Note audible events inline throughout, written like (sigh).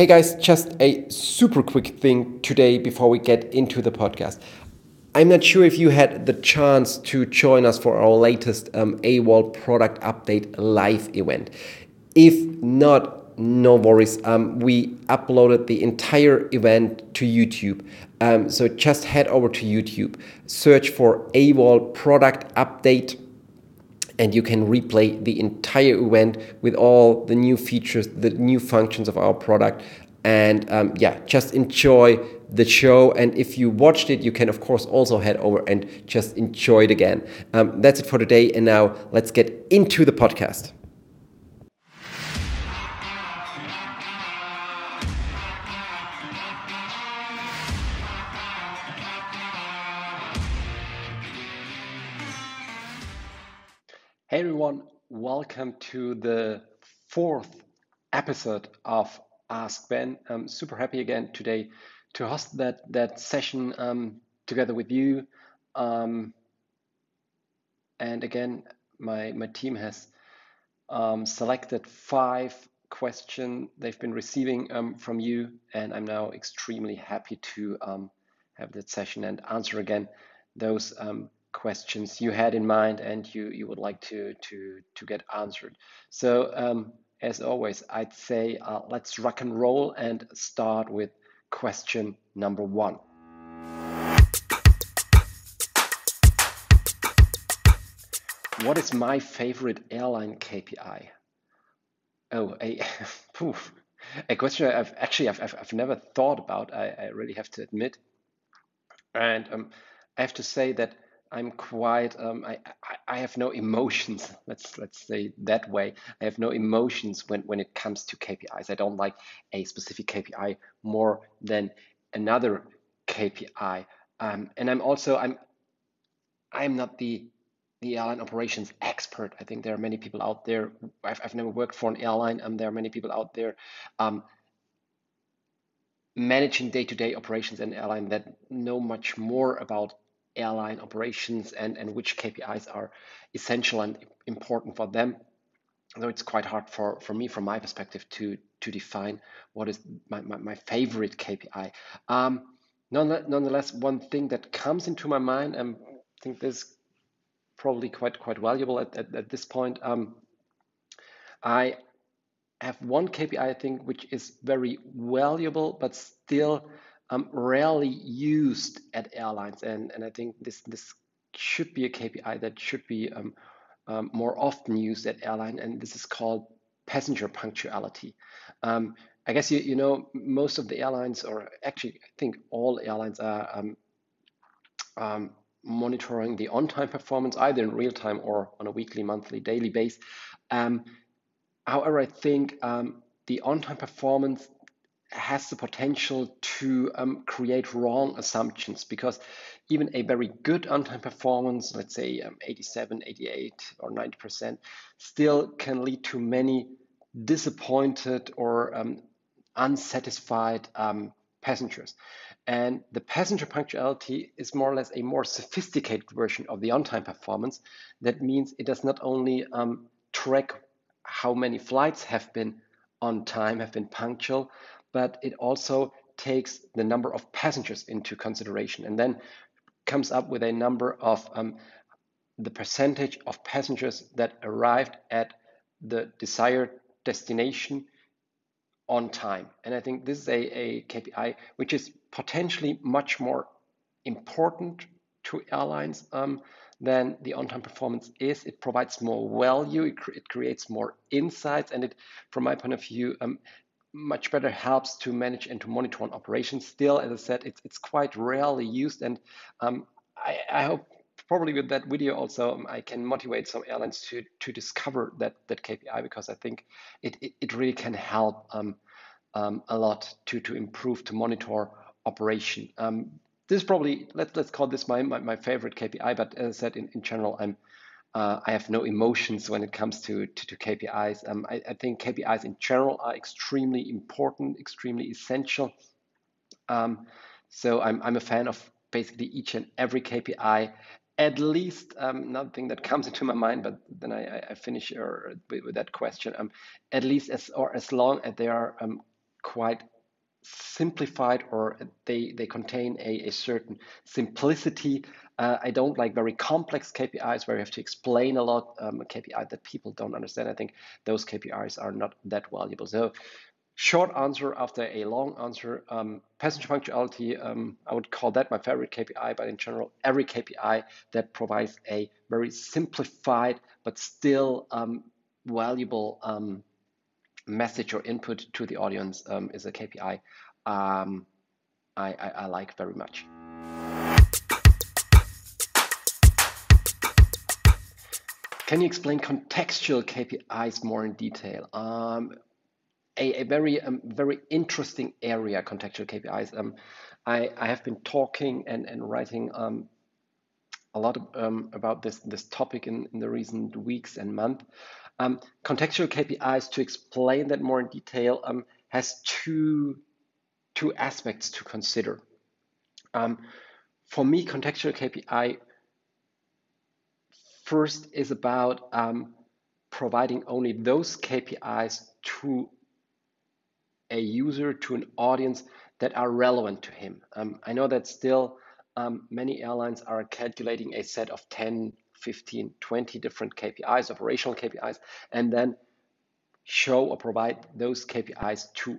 Hey guys, just a super quick thing today before we get into the podcast. I'm not sure if you had the chance to join us for our latest um, AWOL product update live event. If not, no worries. Um, we uploaded the entire event to YouTube. Um, so just head over to YouTube, search for AWOL product update and you can replay the entire event with all the new features, the new functions of our product. And um, yeah, just enjoy the show. And if you watched it, you can, of course, also head over and just enjoy it again. Um, that's it for today. And now let's get into the podcast. Hey everyone, welcome to the fourth episode of Ask Ben. I'm super happy again today to host that that session um, together with you. Um, and again, my my team has um, selected five questions they've been receiving um, from you, and I'm now extremely happy to um, have that session and answer again those um, questions you had in mind and you you would like to to to get answered. So um, as always, I'd say uh, let's rock and roll and start with question number one. What is my favorite airline KPI? Oh, a, (laughs) poof, a question I've actually I've, I've, I've never thought about. I, I really have to admit, and um, I have to say that I'm quite um, I, I, have no emotions. (laughs) Let's let's say that way. I have no emotions when when it comes to KPIs. I don't like a specific KPI more than another KPI. Um, and I'm also I'm I'm not the the airline operations expert. I think there are many people out there. I've, I've never worked for an airline. and there are many people out there um, managing day-to-day operations in airline that know much more about airline operations and, and which KPIs are essential and important for them. So it's quite hard for, for me, from my perspective, to to define what is my, my, my favorite KPI. Um, nonetheless, one thing that comes into my mind, and I think this is probably quite quite valuable at, at, at this point. Um, I have one KPI I think which is very valuable, but still um, rarely used at airlines, and and I think this this should be a KPI that should be um, um, more often used at airline, and this is called passenger punctuality. Um, I guess you you know most of the airlines, or actually I think all airlines are um, um, monitoring the on-time performance either in real time or on a weekly, monthly, daily base. however, I think the on-time performance has the potential to um, create wrong assumptions because even a very good on-time performance, let's say um, 87, 88, or 90%, still can lead to many disappointed or um, unsatisfied um, passengers. And the passenger punctuality is more or less a more sophisticated version of the on-time performance. That means it does not only um, track how many flights have been on time, have been punctual, but it also takes the number of passengers into consideration and then comes up with a number of um, the percentage of passengers that arrived at the desired destination on time. And I think this is a, a KPI which is potentially much more important to airlines um, than the on-time performance is. It provides more value, it, cre it, creates more insights, and it, from my point of view, um, much better helps to manage and to monitor an operation. Still, as I said, it's, it's quite rarely used. And um, I, I, hope probably with that video also um, I can motivate some airlines to, to discover that, that KPI because I think it, it, it really can help um, um, a lot to, to improve, to monitor operation. Um, this is probably, let's, let's call this my, my, my, favorite KPI, but as I said, in, in general, I'm uh, I have no emotions when it comes to, to, to KPIs. Um, I, I, think KPIs in general are extremely important, extremely essential. Um, so I'm, I'm a fan of basically each and every KPI. At least um, nothing that (laughs) comes into my mind, but then I, I finish or, with, with, that question. Um, at least as or as long as they are um, quite simplified or they, they contain a, a certain simplicity. Uh, I don't like very complex KPIs where you have to explain a lot, um, a KPI that people don't understand. I think those KPIs are not that valuable. So short answer after a long answer, um, passenger punctuality, um, I would call that my favorite KPI, but in general, every KPI that provides a very simplified but still um, valuable um, message or input to the audience um, is a KPI um, I, I, I like very much. Can you explain contextual KPIs more in detail? Um, a, a, very um, very interesting area, contextual KPIs. Um, I, I have been talking and, and writing um, a lot of, um, about this this topic in, in the recent weeks and month. Um, contextual KPIs, to explain that more in detail, um, has two, two aspects to consider. Um, for me, contextual KPI first is about um, providing only those KPIs to a user, to an audience that are relevant to him. Um, I know that still um, many airlines are calculating a set of 10 15, 20 different KPIs, operational KPIs, and then show or provide those KPIs to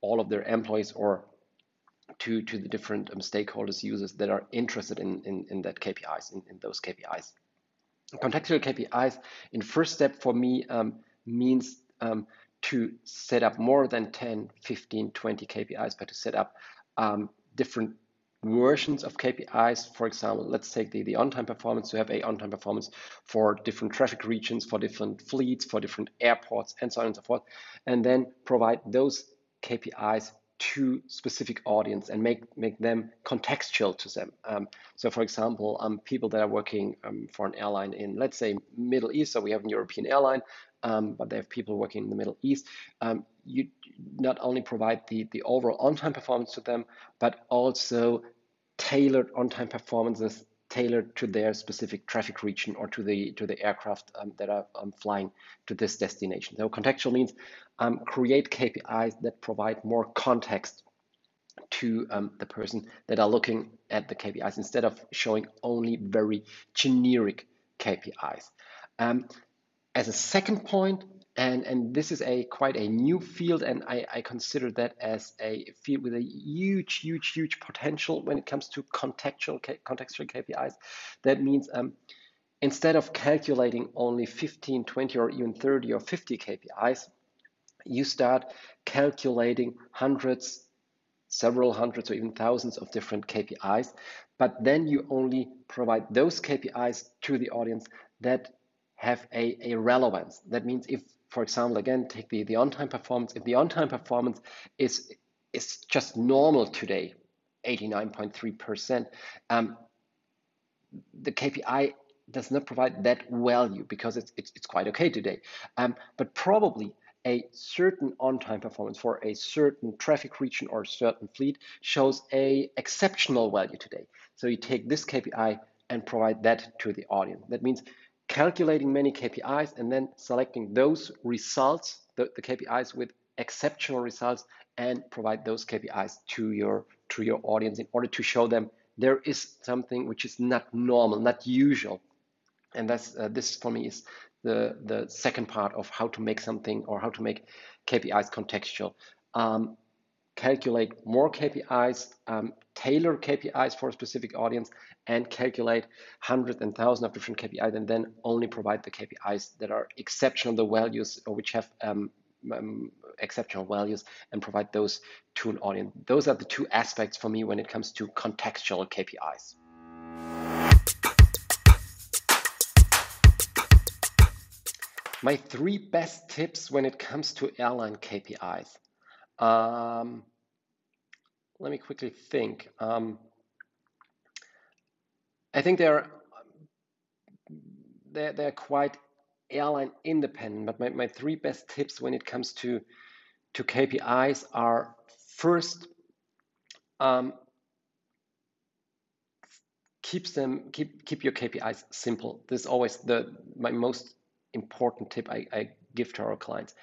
all of their employees or to, to the different um, stakeholders, users that are interested in, in, in that KPIs, in, in those KPIs. Contextual KPIs in first step for me um, means um, to set up more than 10, 15, 20 KPIs, but to set up um, different versions of KPIs. For example, let's take the, the on-time performance to have a on-time performance for different traffic regions, for different fleets, for different airports, and so on and so forth, and then provide those KPIs to specific audience and make make them contextual to them. Um, so, for example, um, people that are working um, for an airline in, let's say, Middle East. So we have a European airline, um, but they have people working in the Middle East. Um, you not only provide the the overall on-time performance to them, but also tailored on-time performances tailored to their specific traffic region or to the to the aircraft um, that are um, flying to this destination. So contextual means um, create KPIs that provide more context to um, the person that are looking at the KPIs instead of showing only very generic KPIs. As a second point, and and this is a quite a new field and I, I consider that as a field with a huge huge huge potential when it comes to contextual contextual KPIs that means um, instead of calculating only 15 20 or even 30 or 50 KPIs you start calculating hundreds several hundreds or even thousands of different KPIs but then you only provide those KPIs to the audience that have a, a relevance. That means if for example, again, take the, the on-time performance. If the on-time performance is, is just normal today, 89.3%, um, the KPI does not provide that value because it's, it's, it's quite okay today. Um, but probably a certain on-time performance for a certain traffic region or certain fleet shows a exceptional value today. So you take this KPI and provide that to the audience. That means calculating many KPIs and then selecting those results, the, the KPIs with exceptional results and provide those KPIs to your to your audience in order to show them there is something which is not normal, not usual. And that's uh, this for me is the the second part of how to make something or how to make KPIs contextual. Um, calculate more KPIs, um, tailor KPIs for a specific audience, and calculate hundreds and thousands of different KPIs, and then only provide the KPIs that are exceptional, the values or which have um, um, exceptional values, and provide those to an audience. Those are the two aspects for me when it comes to contextual KPIs. My three best tips when it comes to airline KPIs. Um, let me quickly think. Um, I think they're they're, they're quite airline independent, but my, my three best tips when it comes to to KPIs are first um, keeps them keep keep your KPIs simple. This is always the my most important tip I, I give to our clients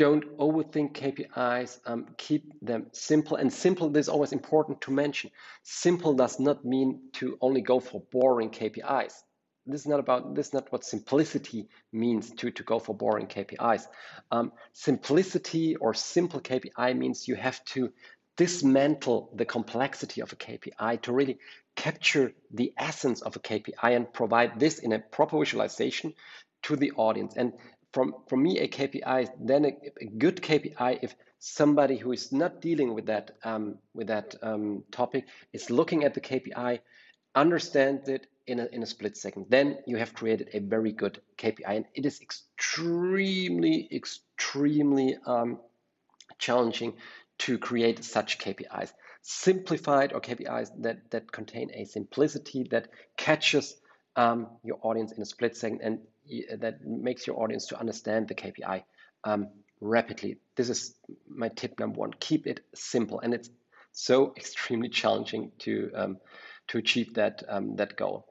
don't overthink KPIs, um, keep them simple. And simple, this is always important to mention. Simple does not mean to only go for boring KPIs. This is not about, this is not what simplicity means to, to go for boring KPIs. Um, simplicity or simple KPI means you have to dismantle the complexity of a KPI to really capture the essence of a KPI and provide this in a proper visualization to the audience. And from, from me, a KPI, then a, a good KPI if somebody who is not dealing with that um, with that um, topic is looking at the KPI, understands it in a, in a split second. Then you have created a very good KPI, and it is extremely, extremely um, challenging to create such KPIs. Simplified or KPIs that that contain a simplicity that catches um, your audience in a split second and that makes your audience to understand the KPI um, rapidly. This is my tip number one. Keep it simple, and it's so (laughs) extremely challenging to um, to achieve that um, that goal.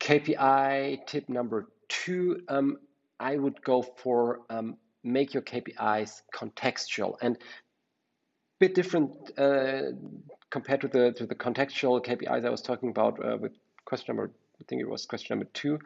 KPI tip number two. Um, I would go for um, make your KPIs contextual and bit different uh, compared to the to the contextual KPIs I was talking about uh, with question number I think it was question number two.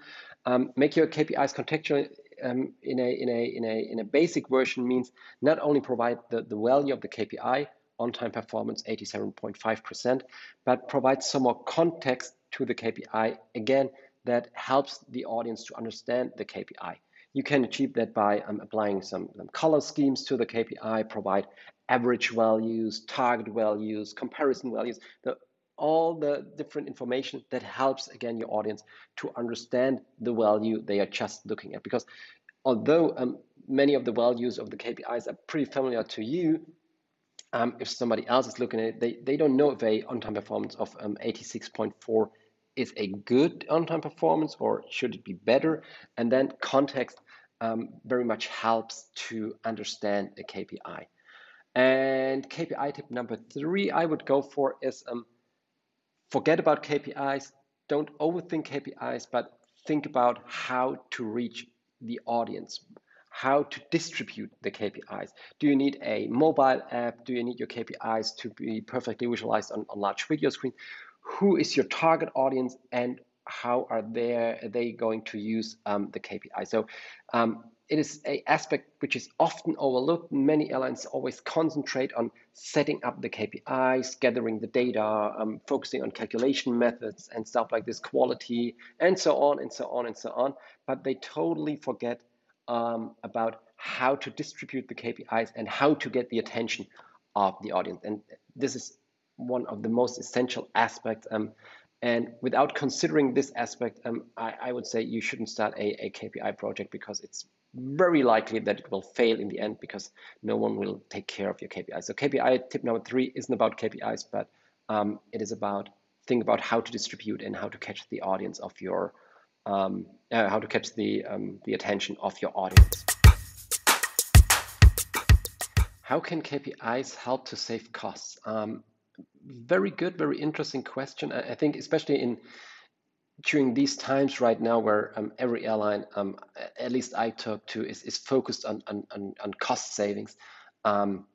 Um, make your KPIs contextual um, in, a, in, a, in, a, in a basic version means not only provide the, the value of the KPI, on-time performance 87.5%, but provide some more context to the KPI, again, that helps the audience to understand the KPI. You can achieve that by um, applying some, some color schemes to the KPI, provide average values, target values, comparison values. The all the different information that helps again your audience to understand the value they are just looking at. Because although um, many of the values of the KPIs are pretty familiar to you um, if somebody else is looking at it they, they don't know if a on-time performance of um, 86.4 is a good on-time performance or should it be better. And then context um, very much helps to understand a KPI and KPI tip number three I would go for is um, forget about KPIs, don't overthink KPIs, but think about how to reach the audience, how to distribute the KPIs. Do you need a mobile app? Do you need your KPIs to be perfectly visualized on, on large video screen? Who is your target audience and how are they, are they going to use um, the KPI? So um, it is a aspect which is often overlooked. Many airlines always concentrate on setting up the KPIs, gathering the data, um, focusing on calculation methods and stuff like this, quality, and so on and so on and so on. But they totally forget um, about how to distribute the KPIs and how to get the attention of the audience. And this is one of the most essential aspects. Um, and without considering this aspect, um, I, I, would say you shouldn't start a, a KPI project because it's very likely that it will fail in the end because no one will take care of your KPIs. So KPI tip number three isn't about KPIs, but um, it is about think about how to distribute and how to catch the audience of your um, uh, how to catch the um, the attention of your audience. How can KPIs help to save costs? Um, very good, very interesting question. I think especially in during these times right now where um, every airline, um, at least I talk to, is, is focused on, on, on cost savings, um,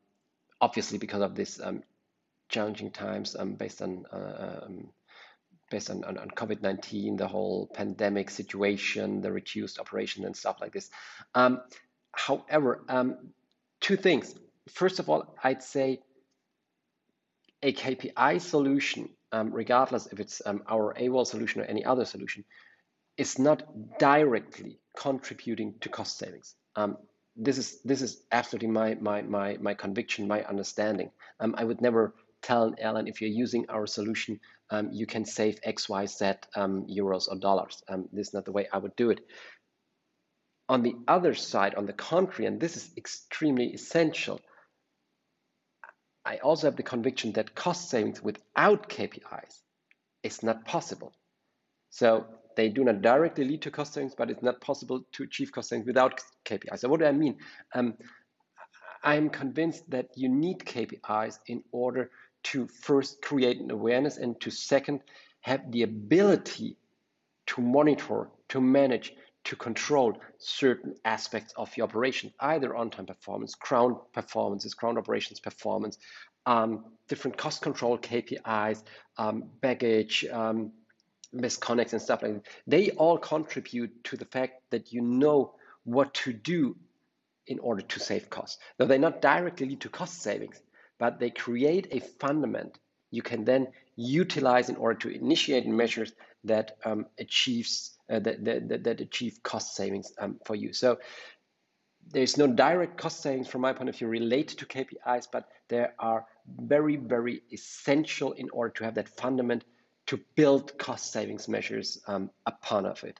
obviously because of this um, challenging times um, based on uh, um, based on, on, on COVID-19, the whole pandemic situation, the reduced operation and stuff like this. however, two things. First of all, I'd say a KPI solution um, regardless if it's um, our AWOL solution or any other solution, is not directly contributing to cost savings. Um, this is this is absolutely my my my my conviction, my understanding. Um, I would never tell an airline if you're using our solution, um, you can save X, Y, Z um, euros or dollars. this is not the way I would do it. On the other side, on the contrary, and this is extremely essential, I also have the conviction that cost savings without KPIs is not possible. So they do not directly lead to cost savings, but it's not possible to achieve cost savings without KPIs. So what do I mean? Um, I'm convinced that you need KPIs in order to first create an awareness and to second have the ability to monitor, to manage, to control certain aspects of your operation, either on-time performance, ground performances, ground operations performance, um, different cost control KPIs, um, baggage, um, misconnects and stuff like that. They all contribute to the fact that you know what to do in order to save costs. Though they not directly lead to cost savings, but they create a fundament you can then utilize in order to initiate measures that um, achieves uh, that, that, that achieve cost savings um, for you. So there's no direct cost savings from my point of view related to KPIs, but there are very, very essential in order to have that fundament to build cost savings measures um, upon of it.